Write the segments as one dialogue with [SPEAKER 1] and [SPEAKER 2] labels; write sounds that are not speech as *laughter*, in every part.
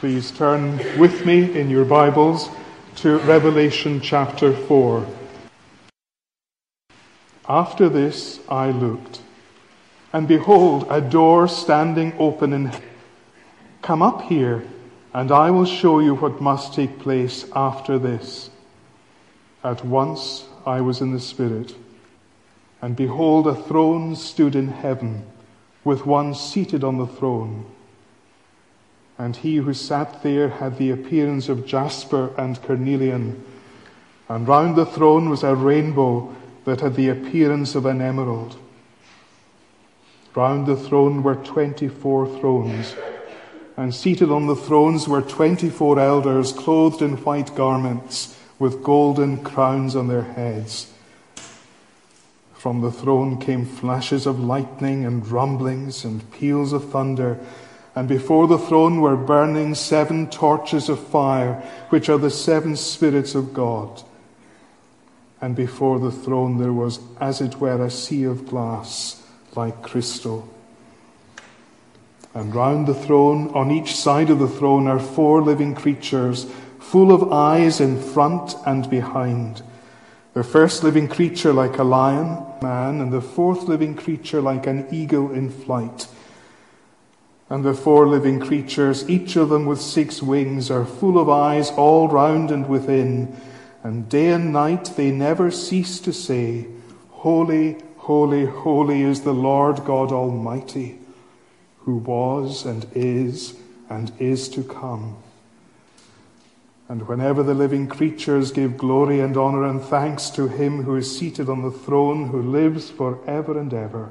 [SPEAKER 1] Please turn with me in your Bibles to Revelation chapter 4. After this I looked, and behold, a door standing open in heaven. Come up here, and I will show you what must take place after this. At once I was in the Spirit, and behold, a throne stood in heaven, with one seated on the throne. And he who sat there had the appearance of jasper and carnelian, and round the throne was a rainbow that had the appearance of an emerald. Round the throne were twenty four thrones, and seated on the thrones were twenty four elders clothed in white garments with golden crowns on their heads. From the throne came flashes of lightning and rumblings and peals of thunder. And before the throne were burning seven torches of fire, which are the seven spirits of God. And before the throne there was, as it were, a sea of glass, like crystal. And round the throne, on each side of the throne, are four living creatures, full of eyes in front and behind. The first living creature like a lion, man, and the fourth living creature like an eagle in flight. And the four living creatures, each of them with six wings, are full of eyes all round and within. And day and night they never cease to say, Holy, holy, holy is the Lord God Almighty, who was and is and is to come. And whenever the living creatures give glory and honor and thanks to him who is seated on the throne, who lives for ever and ever,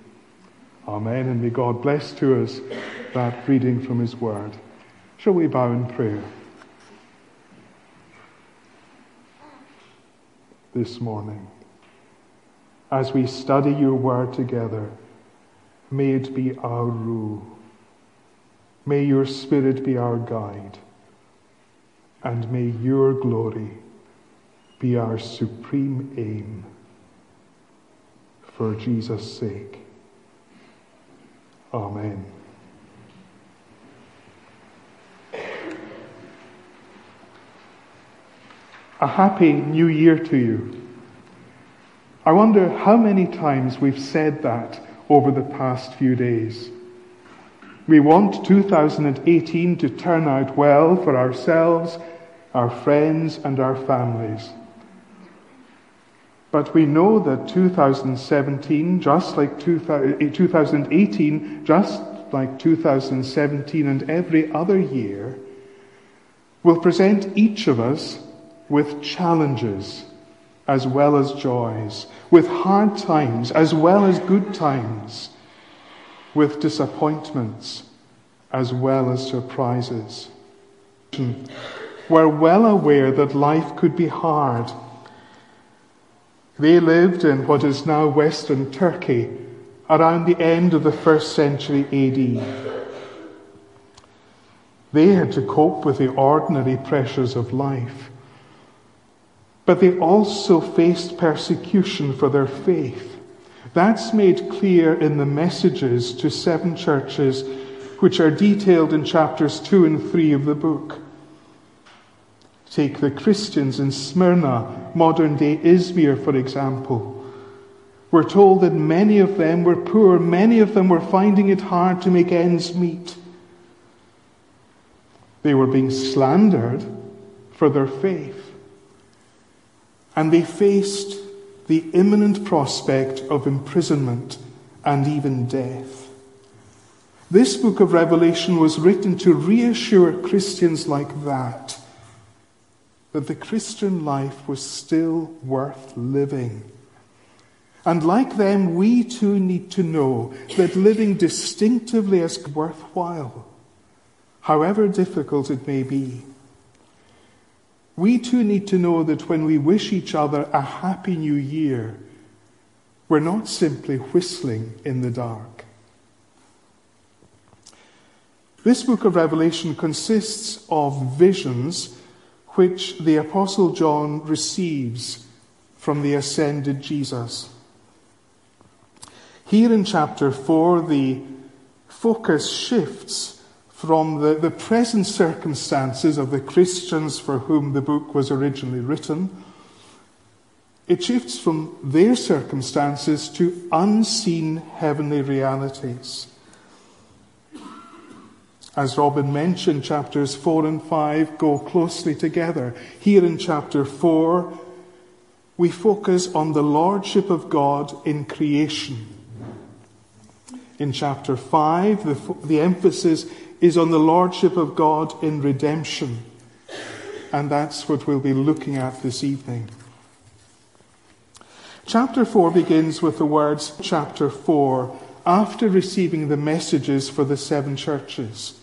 [SPEAKER 1] Amen. And may God bless to us that reading from His Word. Shall we bow in prayer? This morning, as we study your Word together, may it be our rule. May your Spirit be our guide. And may your glory be our supreme aim. For Jesus' sake. Amen. A happy new year to you. I wonder how many times we've said that over the past few days. We want 2018 to turn out well for ourselves, our friends, and our families. But we know that 2017, just like 2018, eh, just like 2017 and every other year, will present each of us with challenges as well as joys, with hard times as well as good times, with disappointments as well as surprises. Hmm. We're well aware that life could be hard they lived in what is now Western Turkey around the end of the first century AD. They had to cope with the ordinary pressures of life. But they also faced persecution for their faith. That's made clear in the messages to seven churches, which are detailed in chapters 2 and 3 of the book. Take the Christians in Smyrna, modern day Izmir, for example. We're told that many of them were poor, many of them were finding it hard to make ends meet. They were being slandered for their faith. And they faced the imminent prospect of imprisonment and even death. This book of Revelation was written to reassure Christians like that that the Christian life was still worth living. And like them, we too need to know that living distinctively is worthwhile. however difficult it may be. We too need to know that when we wish each other a happy new year, we're not simply whistling in the dark. This book of Revelation consists of visions which the Apostle John receives from the ascended Jesus. Here in chapter 4, the focus shifts from the, the present circumstances of the Christians for whom the book was originally written. It shifts from their circumstances to unseen heavenly realities. As Robin mentioned, chapters 4 and 5 go closely together. Here in chapter 4, we focus on the Lordship of God in creation. In chapter 5, the, the emphasis is on the Lordship of God in redemption. And that's what we'll be looking at this evening. Chapter 4 begins with the words, chapter 4, after receiving the messages for the seven churches.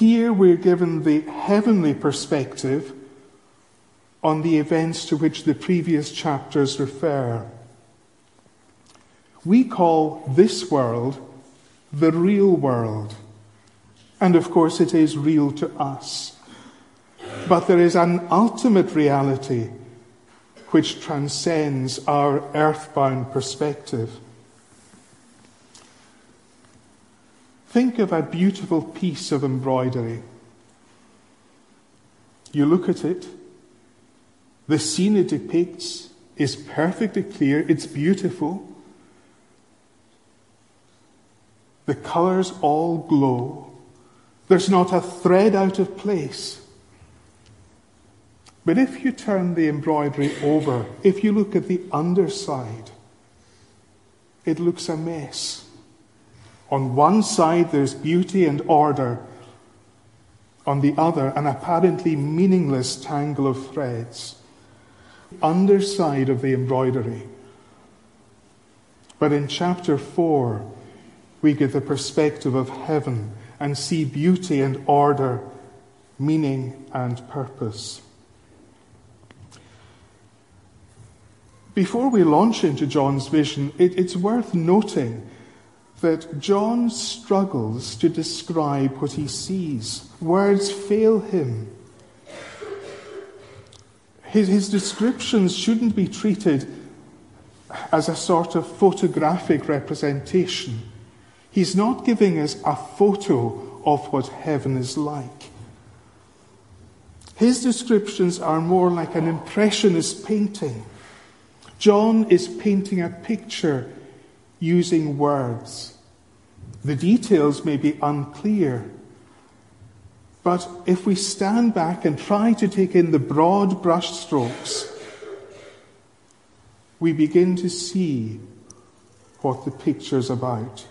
[SPEAKER 1] Here we're given the heavenly perspective on the events to which the previous chapters refer. We call this world the real world. And of course, it is real to us. But there is an ultimate reality which transcends our earthbound perspective. Think of a beautiful piece of embroidery. You look at it, the scene it depicts is perfectly clear, it's beautiful. The colours all glow. There's not a thread out of place. But if you turn the embroidery over, if you look at the underside, it looks a mess. On one side, there's beauty and order. On the other, an apparently meaningless tangle of threads. Underside of the embroidery. But in chapter 4, we get the perspective of heaven and see beauty and order, meaning and purpose. Before we launch into John's vision, it, it's worth noting that John struggles to describe what he sees. Words fail him. His, his descriptions shouldn't be treated as a sort of photographic representation. He's not giving us a photo of what heaven is like. His descriptions are more like an impressionist painting. John is painting a picture using words. The details may be unclear, but if we stand back and try to take in the broad brushstrokes, we begin to see what the picture's about.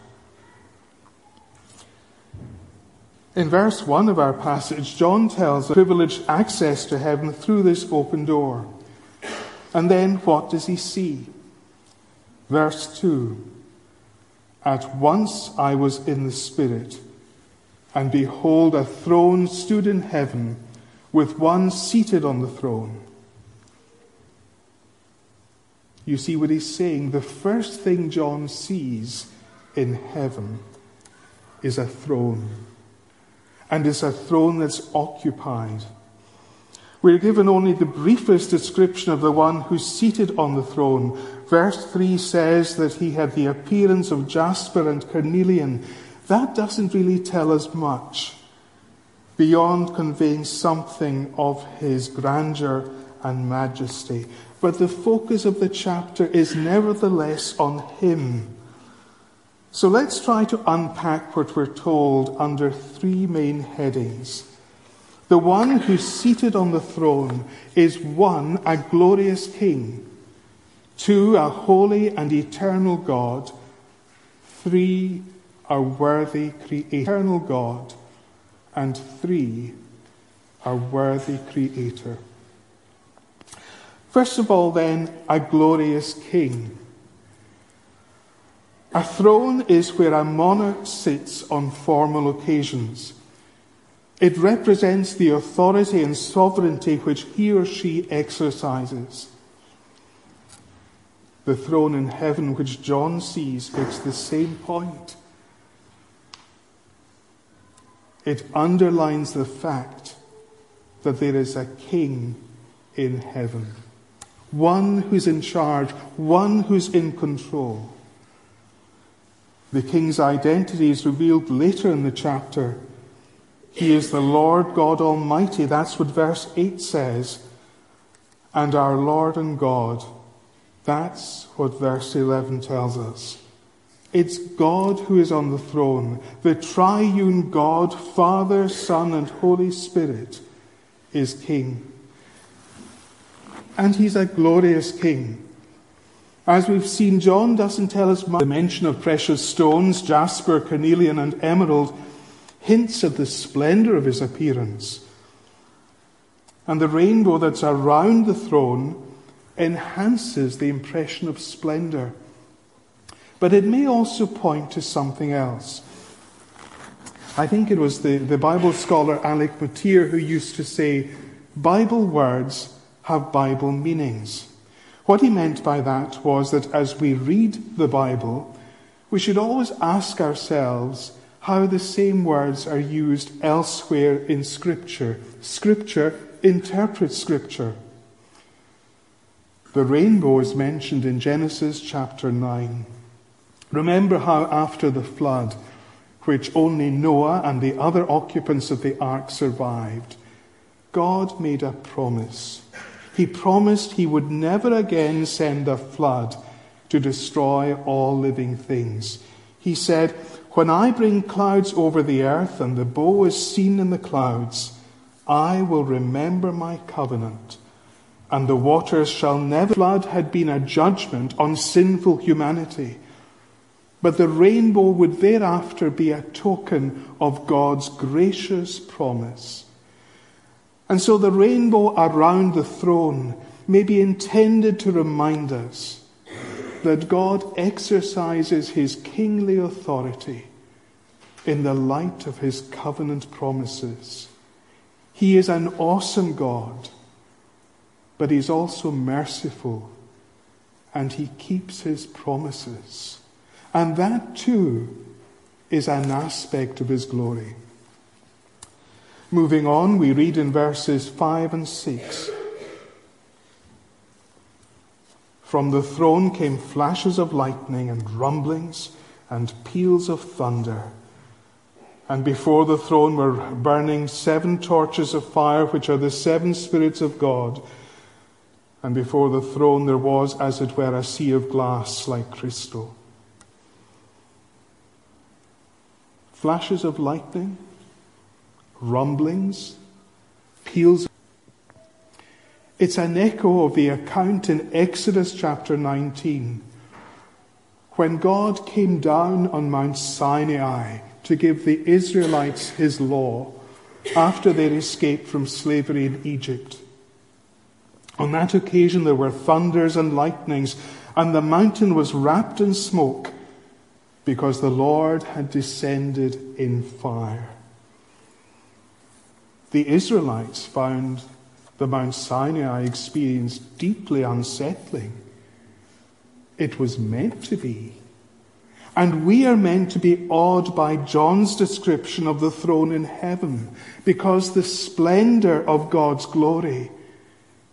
[SPEAKER 1] In verse 1 of our passage, John tells of privileged access to heaven through this open door. And then what does he see? Verse 2 at once I was in the Spirit, and behold, a throne stood in heaven, with one seated on the throne. You see what he's saying? The first thing John sees in heaven is a throne. And it's a throne that's occupied. We're given only the briefest description of the one who's seated on the throne, Verse 3 says that he had the appearance of jasper and carnelian. That doesn't really tell us much beyond conveying something of his grandeur and majesty. But the focus of the chapter is nevertheless on him. So let's try to unpack what we're told under three main headings. The one who's seated on the throne is one, a glorious king. Two, a holy and eternal God. Three, a worthy, creator, eternal God. And three, a worthy Creator. First of all, then, a glorious King. A throne is where a monarch sits on formal occasions. It represents the authority and sovereignty which he or she exercises. The throne in heaven which John sees makes the same point. It underlines the fact that there is a king in heaven, one who's in charge, one who's in control. The king's identity is revealed later in the chapter. He is the Lord God Almighty. That's what verse 8 says. And our Lord and God that's what verse 11 tells us. It's God who is on the throne. The triune God, Father, Son, and Holy Spirit, is King. And he's a glorious King. As we've seen, John doesn't tell us much. The mention of precious stones, jasper, carnelian, and emerald, hints at the splendor of his appearance. And the rainbow that's around the throne enhances the impression of splendor. But it may also point to something else. I think it was the, the Bible scholar Alec Motyer who used to say, Bible words have Bible meanings. What he meant by that was that as we read the Bible, we should always ask ourselves how the same words are used elsewhere in Scripture. Scripture interprets Scripture. The rainbow is mentioned in Genesis chapter 9. Remember how after the flood, which only Noah and the other occupants of the ark survived, God made a promise. He promised he would never again send a flood to destroy all living things. He said, When I bring clouds over the earth and the bow is seen in the clouds, I will remember my covenant and the waters shall never. Flood had been a judgment on sinful humanity. But the rainbow would thereafter be a token of God's gracious promise. And so the rainbow around the throne may be intended to remind us that God exercises his kingly authority in the light of his covenant promises. He is an awesome God but he's also merciful and he keeps his promises. And that too is an aspect of his glory. Moving on, we read in verses 5 and 6. From the throne came flashes of lightning and rumblings and peals of thunder. And before the throne were burning seven torches of fire, which are the seven spirits of God and before the throne there was, as it were, a sea of glass like crystal. Flashes of lightning, rumblings, peals. It's an echo of the account in Exodus chapter 19 when God came down on Mount Sinai to give the Israelites his law after their escape from slavery in Egypt. On that occasion there were thunders and lightnings, and the mountain was wrapped in smoke because the Lord had descended in fire. The Israelites found the Mount Sinai experience deeply unsettling. It was meant to be. And we are meant to be awed by John's description of the throne in heaven because the splendor of God's glory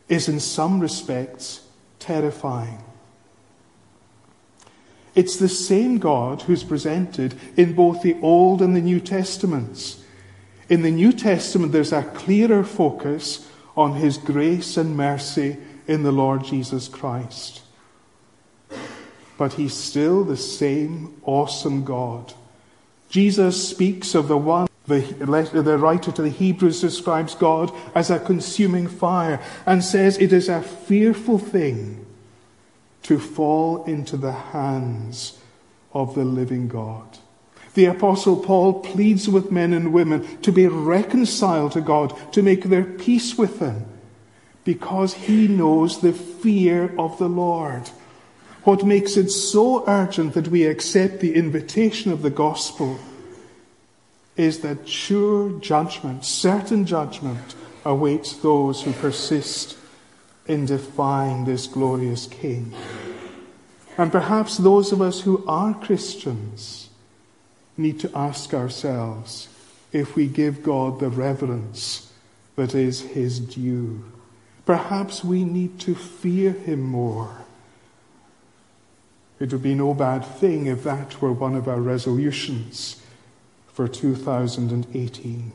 [SPEAKER 1] is in some respects terrifying. It's the same God who's presented in both the Old and the New Testaments. In the New Testament, there's a clearer focus on his grace and mercy in the Lord Jesus Christ. But he's still the same awesome God. Jesus speaks of the one the, the writer to the Hebrews describes God as a consuming fire and says it is a fearful thing to fall into the hands of the living God. The Apostle Paul pleads with men and women to be reconciled to God, to make their peace with Him, because he knows the fear of the Lord. What makes it so urgent that we accept the invitation of the gospel is that sure judgment, certain judgment, awaits those who persist in defying this glorious King. And perhaps those of us who are Christians need to ask ourselves if we give God the reverence that is his due. Perhaps we need to fear him more. It would be no bad thing if that were one of our resolutions for 2018.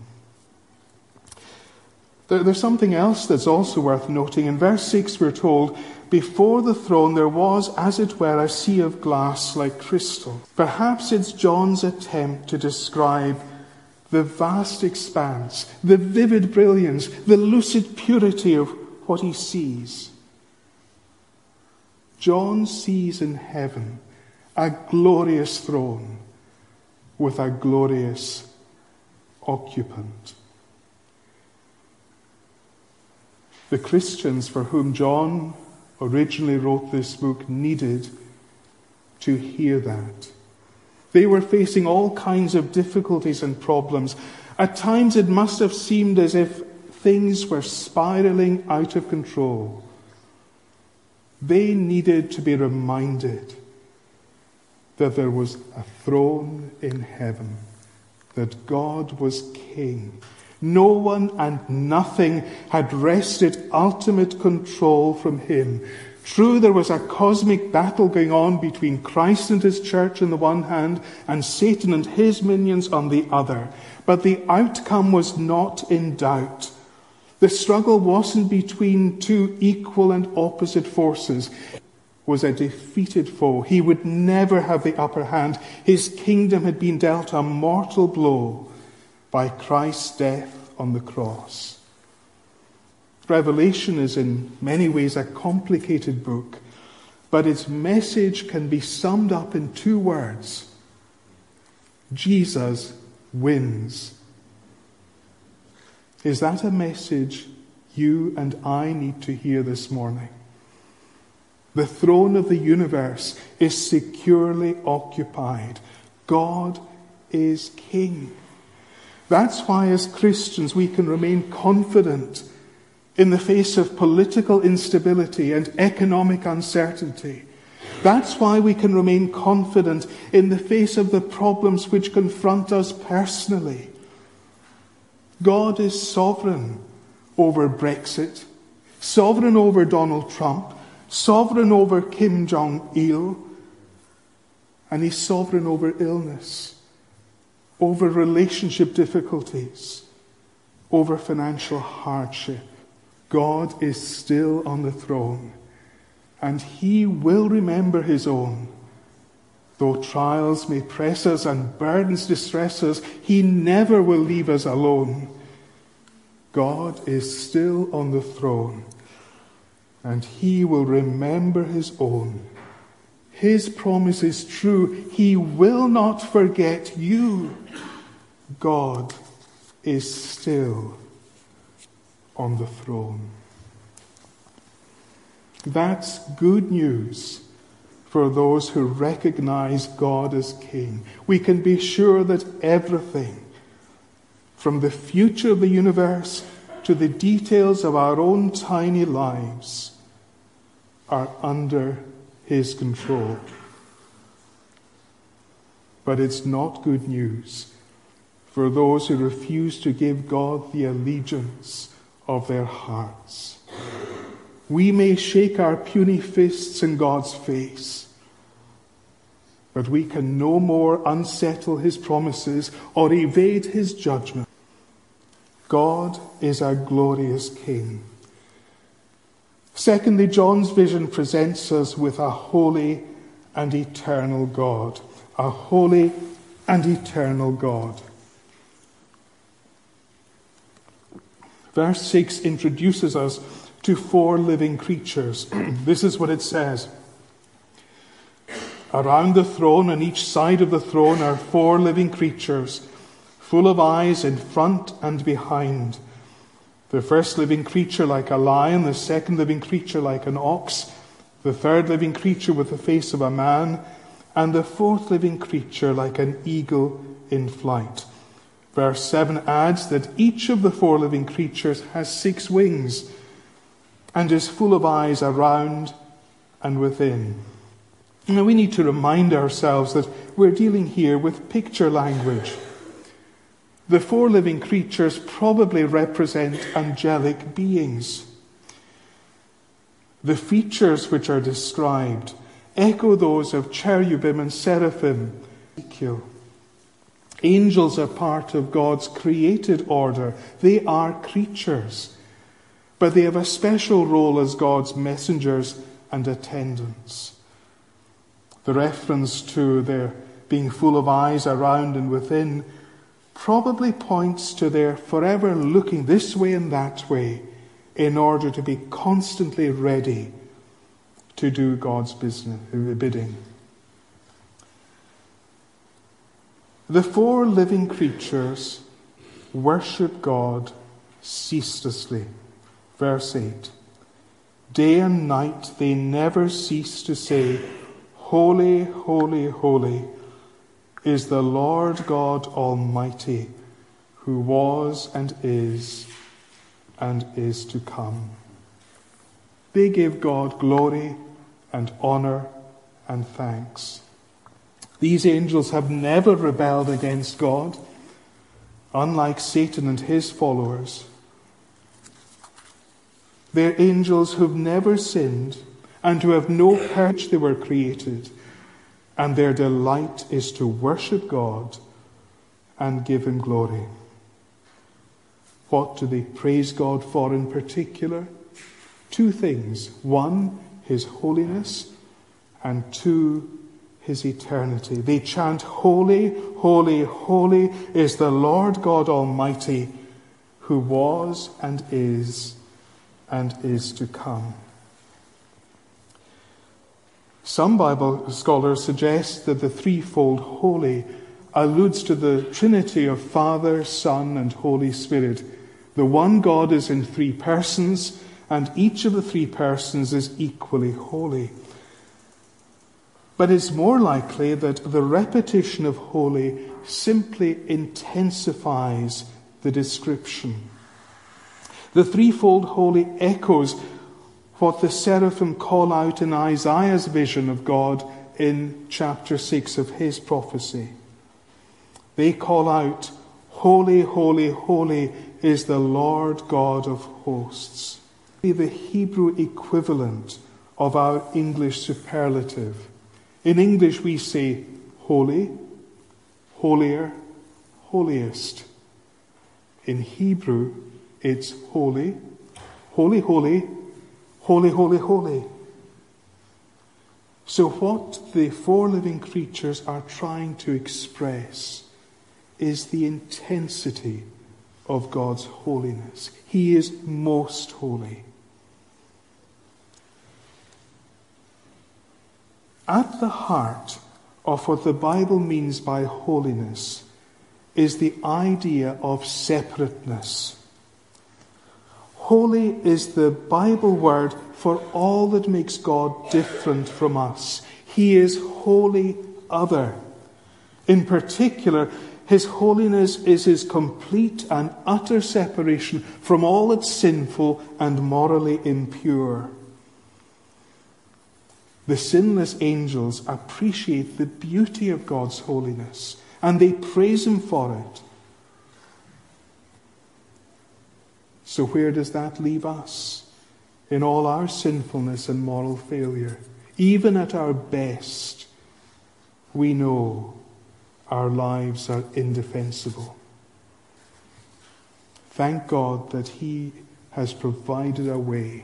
[SPEAKER 1] There's something else that's also worth noting. In verse 6, we're told, Before the throne there was, as it were, a sea of glass like crystal. Perhaps it's John's attempt to describe the vast expanse, the vivid brilliance, the lucid purity of what he sees. John sees in heaven a glorious throne with a glorious occupant. The Christians for whom John originally wrote this book needed to hear that. They were facing all kinds of difficulties and problems. At times it must have seemed as if things were spiraling out of control. They needed to be reminded that there was a throne in heaven, that God was king, no one and nothing had wrested ultimate control from him. True, there was a cosmic battle going on between Christ and his church on the one hand and Satan and his minions on the other. But the outcome was not in doubt. The struggle wasn't between two equal and opposite forces. It was a defeated foe. He would never have the upper hand. His kingdom had been dealt a mortal blow by Christ's death on the cross. Revelation is in many ways a complicated book, but its message can be summed up in two words Jesus wins. Is that a message you and I need to hear this morning? The throne of the universe is securely occupied. God is king. That's why, as Christians, we can remain confident in the face of political instability and economic uncertainty. That's why we can remain confident in the face of the problems which confront us personally. God is sovereign over Brexit, sovereign over Donald Trump, sovereign over Kim Jong il, and he's sovereign over illness over relationship difficulties, over financial hardship. God is still on the throne, and He will remember His own. Though trials may press us and burdens distress us, He never will leave us alone. God is still on the throne, and He will remember His own. His promise is true. He will not forget you. God is still on the throne. That's good news for those who recognize God as King. We can be sure that everything, from the future of the universe to the details of our own tiny lives, are under his control. But it's not good news for those who refuse to give God the allegiance of their hearts. We may shake our puny fists in God's face, but we can no more unsettle his promises or evade his judgment. God is our glorious King. Secondly, John's vision presents us with a holy and eternal God. A holy and eternal God. Verse 6 introduces us to four living creatures. *clears throat* this is what it says. Around the throne, on each side of the throne, are four living creatures, full of eyes in front and behind. The first living creature like a lion, the second living creature like an ox, the third living creature with the face of a man, and the fourth living creature like an eagle in flight. Verse 7 adds that each of the four living creatures has six wings and is full of eyes around and within. Now, we need to remind ourselves that we're dealing here with picture language. The four living creatures probably represent angelic beings. The features which are described echo those of cherubim and seraphim. Angels are part of God's created order. They are creatures, but they have a special role as God's messengers and attendants. The reference to their being full of eyes around and within probably points to their forever looking this way and that way in order to be constantly ready to do God's business, bidding. The four living creatures worship God ceaselessly. Verse 8 Day and night they never cease to say, Holy, holy, holy is the Lord God Almighty, who was and is and is to come. They give God glory and honor and thanks. These angels have never rebelled against God, unlike Satan and his followers. They're angels who've never sinned and who have no purge they were created, and their delight is to worship God and give Him glory. What do they praise God for in particular? Two things. One, His holiness, and two, His eternity. They chant, Holy, holy, holy is the Lord God Almighty, who was and is and is to come. Some Bible scholars suggest that the threefold holy alludes to the Trinity of Father, Son, and Holy Spirit. The one God is in three persons, and each of the three persons is equally holy. But it's more likely that the repetition of holy simply intensifies the description. The threefold holy echoes what the seraphim call out in Isaiah's vision of God in chapter 6 of his prophecy. They call out, Holy, holy, holy is the Lord God of hosts. The Hebrew equivalent of our English superlative. In English, we say holy, holier, holiest. In Hebrew, it's holy, holy, holy, Holy, holy, holy. So, what the four living creatures are trying to express is the intensity of God's holiness. He is most holy. At the heart of what the Bible means by holiness is the idea of separateness. Holy is the Bible word for all that makes God different from us. He is wholly other. In particular, his holiness is his complete and utter separation from all that's sinful and morally impure. The sinless angels appreciate the beauty of God's holiness and they praise him for it. So, where does that leave us? In all our sinfulness and moral failure, even at our best, we know our lives are indefensible. Thank God that He has provided a way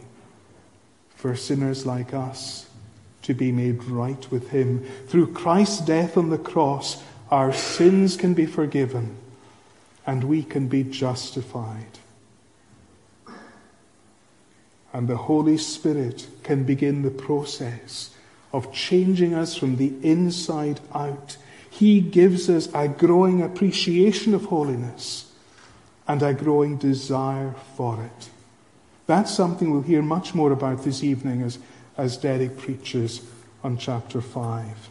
[SPEAKER 1] for sinners like us to be made right with Him. Through Christ's death on the cross, our sins can be forgiven and we can be justified and the Holy Spirit can begin the process of changing us from the inside out. He gives us a growing appreciation of holiness and a growing desire for it. That's something we'll hear much more about this evening as, as Derek preaches on chapter 5.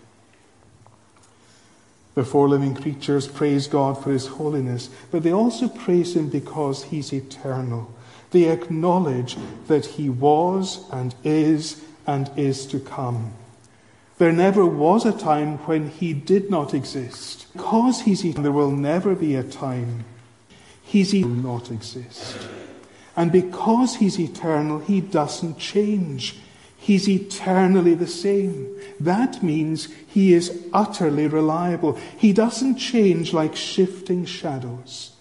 [SPEAKER 1] The four living creatures praise God for his holiness, but they also praise him because he's eternal. They acknowledge that he was and is and is to come. There never was a time when he did not exist. Because he's eternal, there will never be a time he's eternal not exist. And because he's eternal, he doesn't change. He's eternally the same. That means he is utterly reliable. He doesn't change like shifting shadows.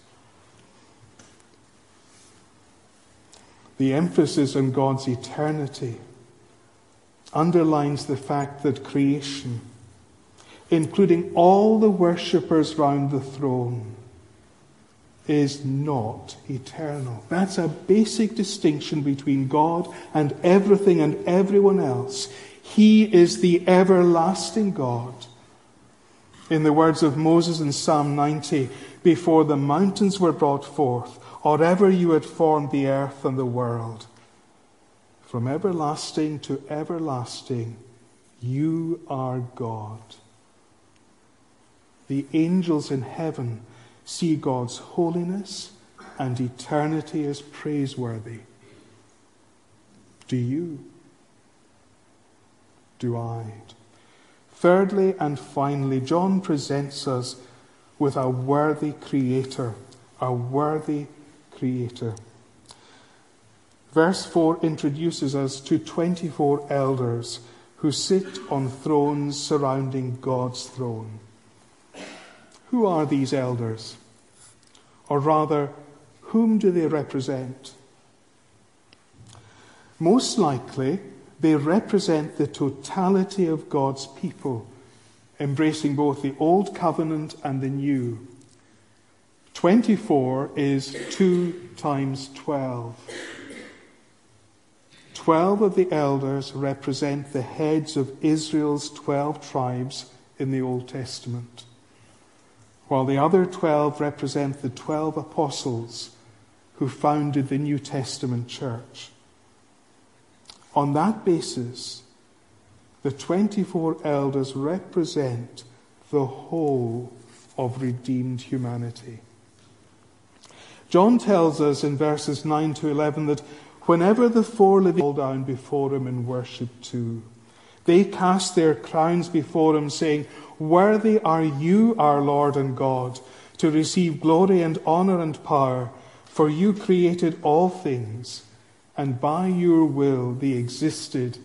[SPEAKER 1] The emphasis on God's eternity underlines the fact that creation, including all the worshippers round the throne, is not eternal. That's a basic distinction between God and everything and everyone else. He is the everlasting God. In the words of Moses in Psalm 90, before the mountains were brought forth, or ever you had formed the earth and the world, from everlasting to everlasting, you are God. The angels in heaven see God's holiness and eternity as praiseworthy. Do you? Do I? Thirdly and finally, John presents us with a worthy creator, a worthy creator. Verse 4 introduces us to 24 elders who sit on thrones surrounding God's throne. Who are these elders? Or rather, whom do they represent? Most likely, they represent the totality of God's people, embracing both the Old Covenant and the New. 24 is 2 times 12. Twelve of the elders represent the heads of Israel's 12 tribes in the Old Testament while the other 12 represent the 12 apostles who founded the New Testament church. On that basis, the 24 elders represent the whole of redeemed humanity. John tells us in verses 9 to 11 that whenever the four living fall down before him in worship too, they cast their crowns before him, saying, Worthy are you, our Lord and God, to receive glory and honor and power, for you created all things, and by your will they existed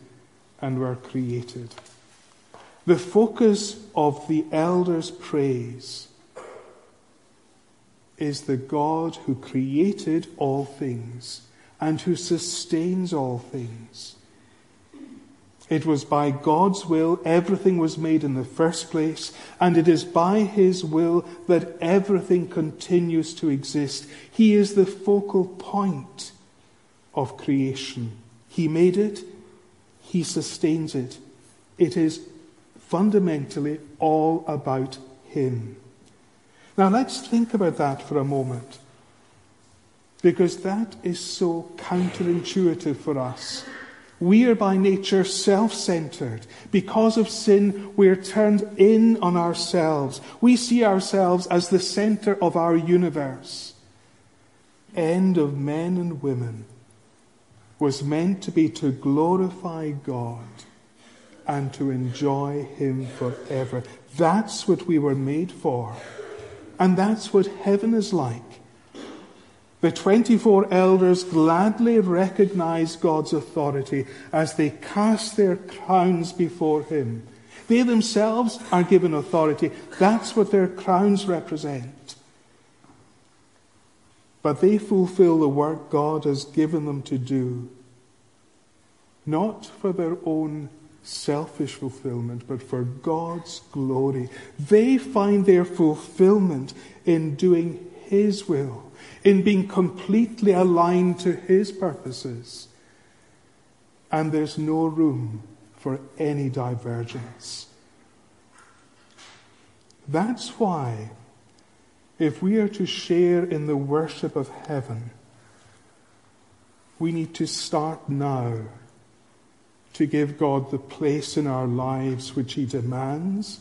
[SPEAKER 1] and were created. The focus of the elders' praise is the God who created all things and who sustains all things. It was by God's will everything was made in the first place, and it is by His will that everything continues to exist. He is the focal point of creation. He made it, He sustains it. It is fundamentally all about Him. Now let's think about that for a moment, because that is so counterintuitive for us. We are by nature self centered. Because of sin, we are turned in on ourselves. We see ourselves as the center of our universe. End of men and women was meant to be to glorify God and to enjoy Him forever. That's what we were made for. And that's what heaven is like. The 24 elders gladly recognize God's authority as they cast their crowns before Him. They themselves are given authority. That's what their crowns represent. But they fulfill the work God has given them to do, not for their own selfish fulfillment, but for God's glory. They find their fulfillment in doing His will in being completely aligned to His purposes. And there's no room for any divergence. That's why, if we are to share in the worship of heaven, we need to start now to give God the place in our lives which He demands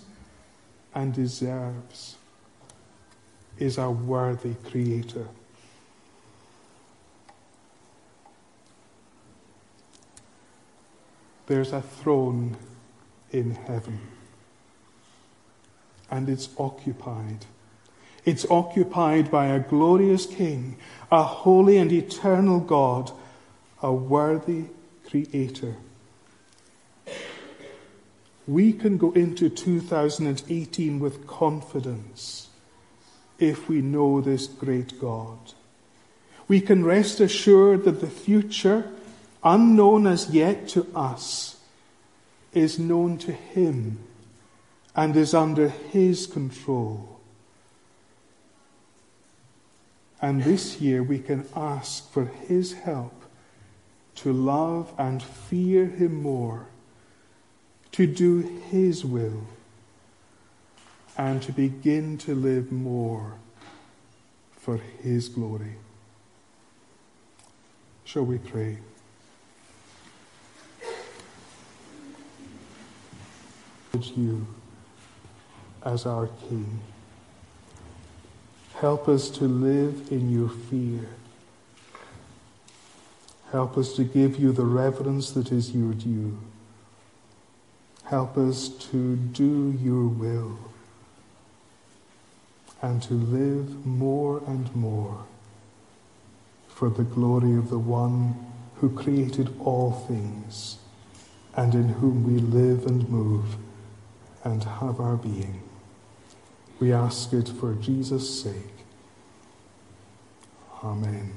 [SPEAKER 1] and deserves is a worthy Creator. There's a throne in heaven, and it's occupied. It's occupied by a glorious King, a holy and eternal God, a worthy Creator. We can go into 2018 with confidence if we know this great God. We can rest assured that the future, unknown as yet to us, is known to Him and is under His control. And this year we can ask for His help to love and fear Him more, to do His will and to begin to live more for His glory. Shall we pray? You as our King. Help us to live in your fear. Help us to give you the reverence that is your due. Help us to do your will and to live more and more for the glory of the one who created all things and in whom we live and move and have our being. We ask it for Jesus' sake. Amen.